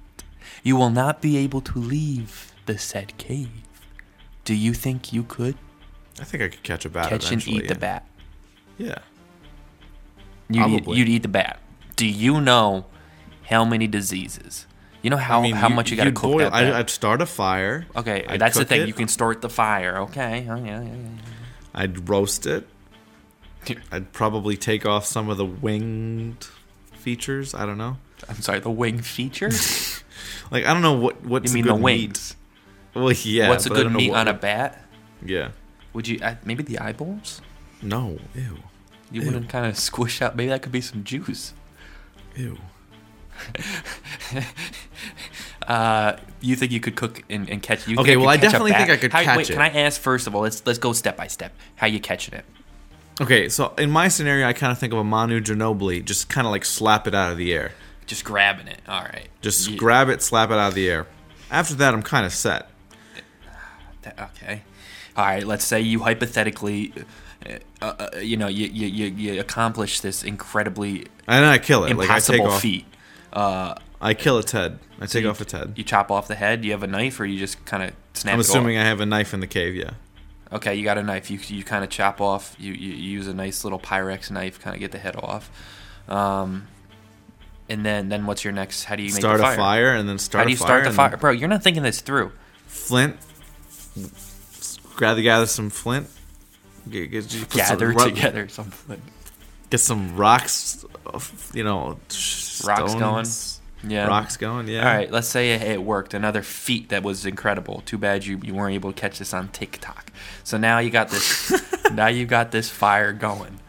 You will not be able to leave the said cave. Do you think you could I think I could catch a bat. catch and eventually, eat the yeah. bat? Yeah. You'd eat, Probably. you'd eat the bat. Do you know how many diseases? You know how, I mean, how much you got to you'd cook boil- that bat? I'd, I'd start a fire. Okay, I'd that's the cook thing. it, You can start the fire. Okay. Oh, yeah, yeah, I'd roast it. <laughs> I'd probably take off some of the winged features. I don't know. I'm sorry, the wing features? <laughs> Like I don't know what what's You mean the good wings? Well, yeah. What's a good meat what- on a bat? Yeah. Would you uh, maybe the eyeballs? No. Ew. You Ew. wouldn't kind of squish out. Maybe that could be some juice. Ew. <laughs> Uh, you think you could cook and, and catch? You Okay, well, I definitely think? I could How- catch wait, it. Can I ask first of all? Let's let's go step by step. How you catching it? Okay, so in my scenario, I kind of think of a Manu Ginobili, just kind of like slap it out of the air. Just grabbing it. All right. Just You- grab it, slap it out of the air. After that, I'm kind of set. That- Okay. All right. Let's say you hypothetically, uh, uh, you know, you, you you accomplish this incredibly And I kill it. Like I take impossible off. feat. Uh, I kill its head. I take you, off its head. You chop off the head. Do you have a knife, or you just kind of snap I'm assuming? I have a knife in the cave. Yeah. Okay, you got a knife. You you kind of chop off. You, you use a nice little Pyrex knife, kind of get the head off. Um, and then then what's your next? How do you make Start a fire? fire and then start. How do you start the fire, bro? You're not thinking this through. Flint. Gather, gather some flint. Get, get, Gather some, ru- together something. Get some rocks. You know, Rocks going? Yeah. Rocks going. Yeah. All right, let's say it, it worked. Another feat that was incredible. Too bad you, you weren't able to catch this on TikTok. So now you got this. <laughs> now you got this fire going.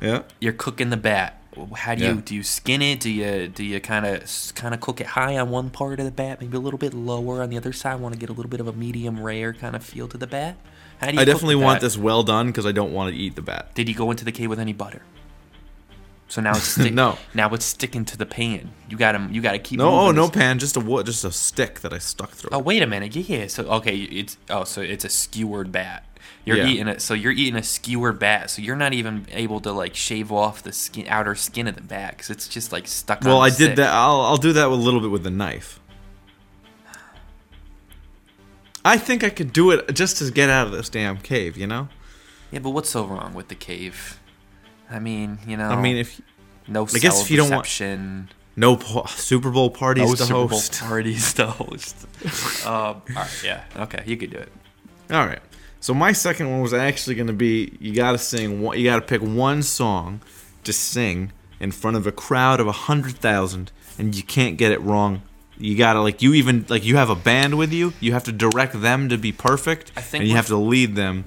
Yeah. You're cooking the bat. How do you do you skin it? Do you do you kind of kind of cook it high on one part of the bat, maybe a little bit lower on the other side? Want to get a little bit of a medium rare kind of feel to the bat? How do you I definitely want this well done because I don't want to eat the bat. Did you go into the cave with any butter? So now it's stick- <laughs> No. Now it's sticking to the pan. You got to you got to keep. No, oh no pan, just a wood, just a stick that I stuck through. Oh wait a minute. Yeah, yeah. So okay, it's oh so it's a skewered bat. You're Yeah. eating it. So you're eating a skewered bat. So you're not even able to like shave off the skin, outer skin of the bat because it's just like stuck. well, on I the did that. I'll I'll do that a little bit with the knife. I think I could do it just to get out of this damn cave. You know. Yeah, but what's so wrong with the cave? I mean, you know. I mean, if no. I guess if you don't want- no po- Super Bowl parties no to Super Bowl host. <laughs> parties to host. um, all right, yeah, okay, you could do it. All right. So my second one was actually going to be you got to sing one, you got to pick one song to sing in front of a crowd of a 100,000 and you can't get it wrong. You got to like you even like you have a band with you, you have to direct them to be perfect I think and you have to lead them.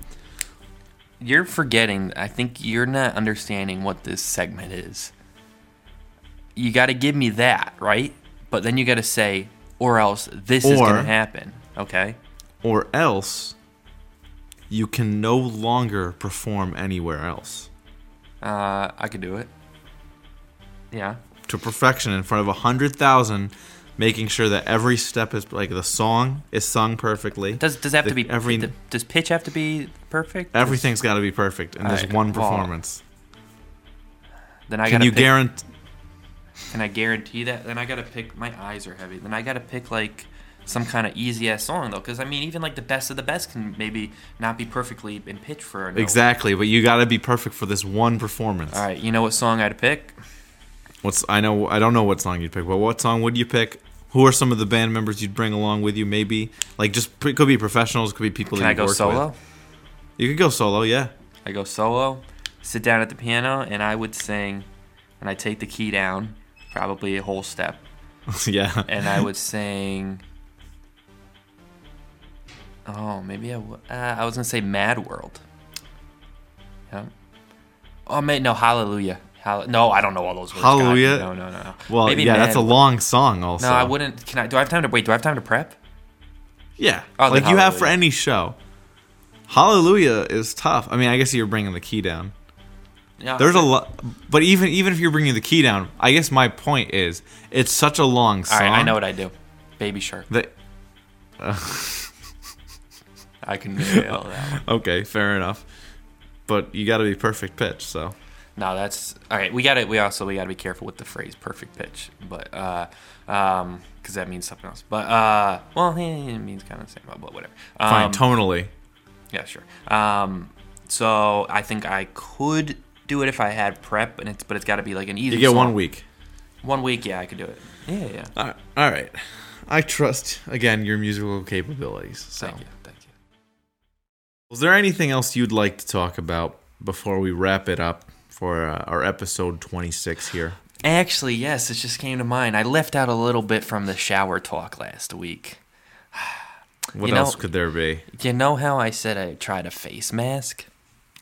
You're forgetting. I think you're not understanding what this segment is. You got to give me that, right? But then you got to say, or else this is going to happen. Okay. Or else you can no longer perform anywhere else. Uh, I could do it. Yeah. To perfection in front of a 100,000 making sure that every step is like the song is sung perfectly. Does does it have to be every- th- Does pitch have to be perfect? Everything's got to be perfect in this Alright, one well, performance. Then I Can you guarantee? Can I guarantee that? Then I gotta pick. My eyes are heavy. Then I gotta pick like some kind of easy ass song though, because I mean, even like the best of the best can maybe not be perfectly in pitch for a. Exactly, but you got to be perfect for this one performance. All right, you know what song I'd pick? What's I know I don't know what song you'd pick, but what song would you pick? Who are some of the band members you'd bring along with you? Maybe like just it could be professionals, could be people Can that I go solo? with. You could go solo, yeah. I go solo, sit down at the piano, and I would sing, and I take the key down, probably a whole step, <laughs> yeah. and I would sing. Oh, maybe I w- uh, I was gonna say Mad World. Yeah. Oh, man, no, Hallelujah. Hall- no, I don't know all those words. God, Hallelujah? No, no, no, no. Well, Maybe yeah, that's a Mad- long song. Also, No, I wouldn't. Can I? Do I have time to wait? Do I have time to prep? Yeah, Oh, like you have for any show. Hallelujah is tough. I mean, I guess you're bringing the key down. Yeah. There's a lot, but even even if you're bringing the key down, I guess my point is it's such a long song. right, I know what I do. Baby Shark. that <laughs> I can <laughs> nail that one. okay, fair enough. But you got to be perfect pitch. So No, that's all right. We got to We also we got to be careful with the phrase "perfect pitch," but uh, um, because that means something else. But uh, well, <laughs> it means kind of the same. But whatever. Um, fine, tonally. Yeah, sure. Um, so I think I could do it if I had prep, and it's but it's got to be like an easy. You get song. one week. One week, yeah, I could do it. Yeah, yeah. All right. All right. I trust again your musical capabilities. So, thank you. Was there anything else you'd like to talk about before we wrap it up for uh, our episode 26 here? Actually, yes, it just came to mind. I left out a little bit from the shower talk last week. <sighs> What You know- else could there be? You know how I said I tried a face mask?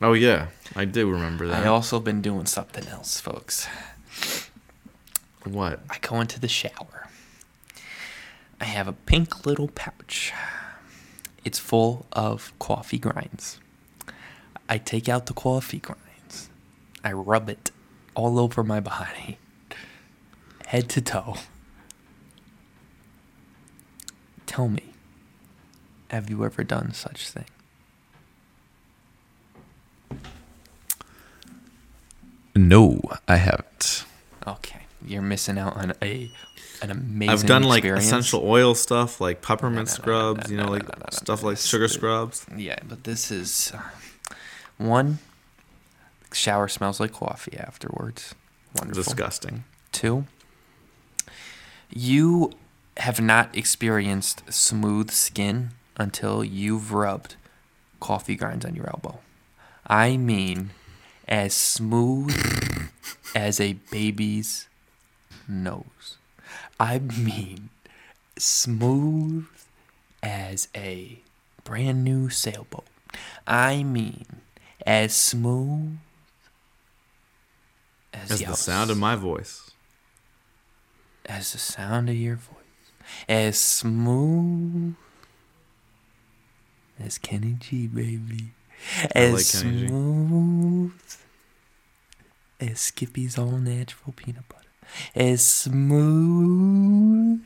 Oh yeah, I do remember that. I also been doing something else, folks. what? I go into the shower. I have a pink little pouch. It's full of coffee grinds. I take out the coffee grinds. I rub it all over my body, head to toe. Tell me, have you ever done such thing? No, I haven't. Okay, you're missing out on a an amazing. I've done like experience. essential oil stuff, like peppermint scrubs. you know, no, like stuff like sugar scrubs. Yeah, but this is uh, one. Shower smells like coffee afterwards. Wonderful. Disgusting. Two. You have not experienced smooth skin until you've rubbed coffee grinds on your elbow. I mean, as smooth <laughs> as a baby's nose. I mean, smooth as a brand new sailboat. I mean, as smooth as, As the sound of my voice. as the sound of your voice, as smooth as Kenny G, baby, as like smooth as Skippy's all natural peanut butter, as smooth.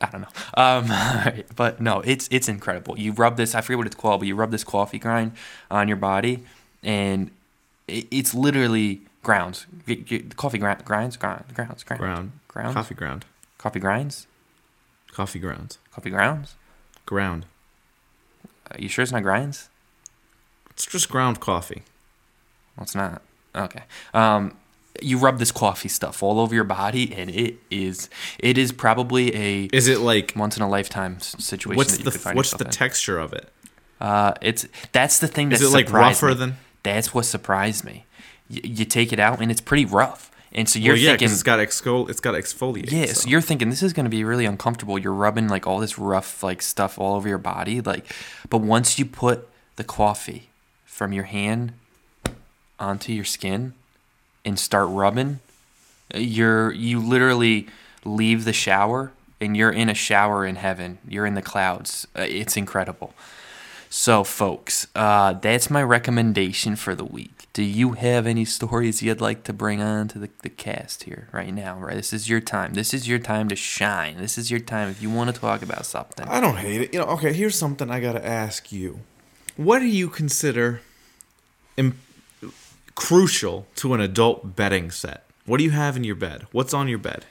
I don't know, um, <laughs> but no, it's it's incredible. You rub this, I forget what it's called, but you rub this coffee grind on your body, and it, it's literally grounds. Coffee grind, grinds, grind, grounds, ground, Ground. grounds, Coffee ground. coffee grinds, Coffee grounds. coffee grounds. Ground. Are you sure it's not grinds? It's just ground coffee. Well, it's not. Okay. Um, you rub this coffee stuff all over your body, and it is it is probably a Is it like once in a lifetime situation. what's that you the what's the in. texture of it? Uh, it's that's the thing that Is it like rougher me. than? That's what surprised me. Y- you take it out, and it's pretty rough, and so you're well, yeah, thinking, it's got exfol it's got exfoliate. Yeah, so. so you're thinking this is going to be really uncomfortable. You're rubbing like all this rough like stuff all over your body, like. But once you put the coffee from your hand onto your skin and start rubbing, you're you literally leave the shower and you're in a shower in heaven. You're in the clouds. Uh, it's incredible. So, folks, uh, that's my recommendation for the week. Do you have any stories you'd like to bring on to the, the cast here right now? Right, this is your time. This is your time to shine. This is your time if you want to talk about something. I don't hate it. You know, okay, here's something I got to ask you. What do you consider Im- crucial to an adult bedding set? What do you have in your bed? What's on your bed?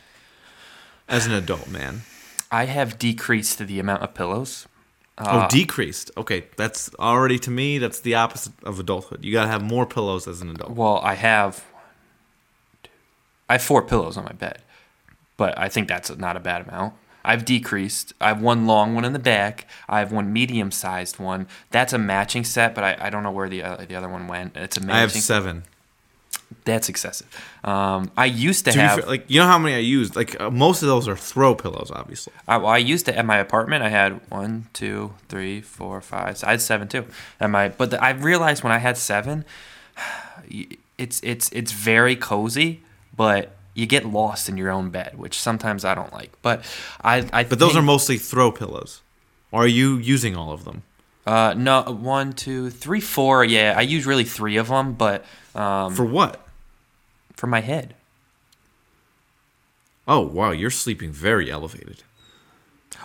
As an adult man. I have decreased the amount of pillows. oh, uh, decreased. Okay, that's already to me that's the opposite of adulthood. You got to have more pillows as an adult. Well, I have. I have four pillows on my bed, but I think that's not a bad amount. I've decreased. I have one long one in the back. I have one medium sized one. That's a matching set, but I, I don't know where the uh, the other one went. It's a matching. I have 7. That's excessive. Um, I used to To have. fair, like you know how many I used? Like uh, most of those are throw pillows obviously. I, well, I used to at my apartment. I had one, two, three, four, five. I had seven too. At my, but the, I realized when I had seven, <sighs> it's it's it's very cozy, but you get lost in your own bed, which sometimes I don't like. But I, I But those think- are mostly throw pillows. Or are you using all of them? uh no one, two, three, four. Yeah, I use really three of them, but um, For what? for my head. Oh, wow, you're sleeping very elevated.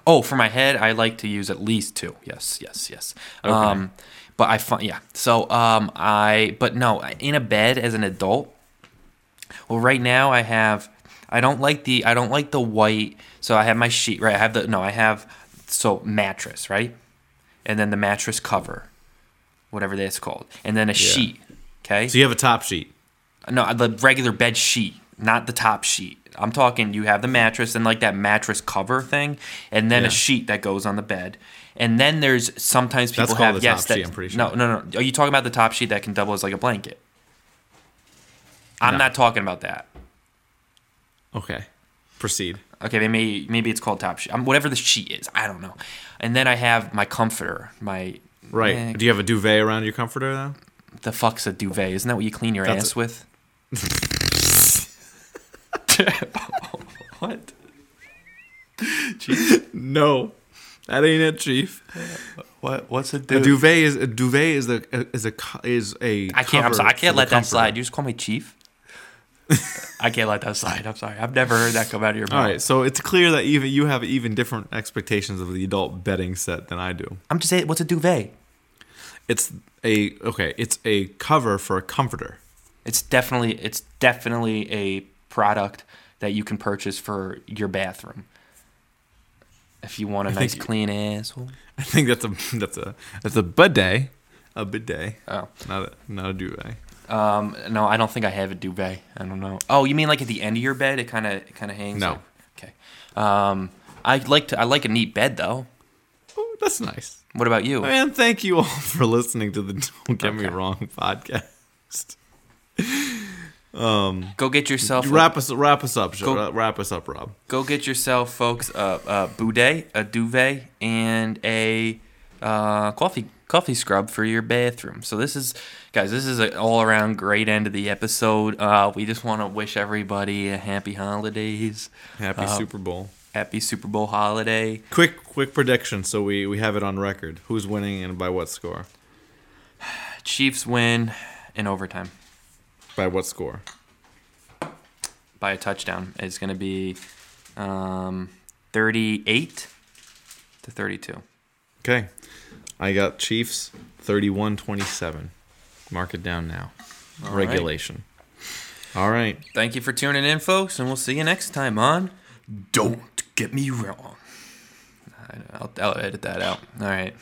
Oh, for my head, I like to use at least two. Yes, yes, yes. Um, but I find yeah. So um, I but no, in a bed as an adult. Well, right now I have. I don't like the. I don't like the white. So I have my sheet. Right. I have the. No, I have. So mattress. Right. And then the mattress cover, whatever that's called, and then a sheet. Okay. So you have a top sheet. No, the regular bed sheet, not the top sheet. I'm talking you have the mattress and like that mattress cover thing, and then Yeah. a sheet that goes on the bed. And then there's sometimes people That's have yes, top sheet, I'm pretty sure. No, no, no. Are you talking about the top sheet that can double as like a blanket? I'm No. not talking about that. Okay. Proceed. Okay, maybe maybe it's called top sheet. Um, whatever the sheet is, I don't know. And then I have my comforter. My Right. eh, Do you have a duvet around your comforter though? the fuck's a duvet? Isn't that what you clean your That's ass with? <laughs> what? No. That ain't it, chief. What? What's a duvet? A duvet? duvet is a duvet is a is a is a I can't. I'm sorry. I can't let that comforter. slide. You just call me chief. I can't let that slide. I'm sorry. I've never heard that come out of your mouth. All right, so it's clear that even you have even different expectations of the adult bedding set than I do. I'm just saying. What's a duvet? It's a okay, it's a cover for a comforter. It's definitely. It's definitely a product that you can purchase for your bathroom. If you want a I nice think- clean asshole. I think that's a that's a that's a bidet, a bidet, Oh. not a not a duvet. Um. No, I don't think I have a duvet. I don't know. Oh, you mean like at the end of your bed? It kind of it kind of hangs. No. up? Okay. Um. I like to. I like a neat bed though. Oh, that's nice. What about you? Man, thank you all <laughs> for listening to the Don't Get Me Wrong podcast. <laughs> Go get yourself. a- Wrap us wrap us up, Go- Wrap us up, Rob. Go get yourself, folks, a, a boudet, a duvet, and a uh, coffee coffee scrub for your bathroom. So this is, guys, this is an all around great end of the episode. Uh, we just want to wish everybody a happy holidays, Happy Uh, Super Bowl. happy Super Bowl holiday. Quick, quick prediction, so we we have it on record. Who's winning and by what score? <sighs> Chiefs win in overtime By what score? by a touchdown. It's going to be um, 38 to 32. Okay, I got Chiefs 31-27. Mark it down now. All right. Regulation. All right. Thank you for tuning in, folks, and we'll see you next time on Don't Get Me Wrong. I'll, I'll edit that out. All right.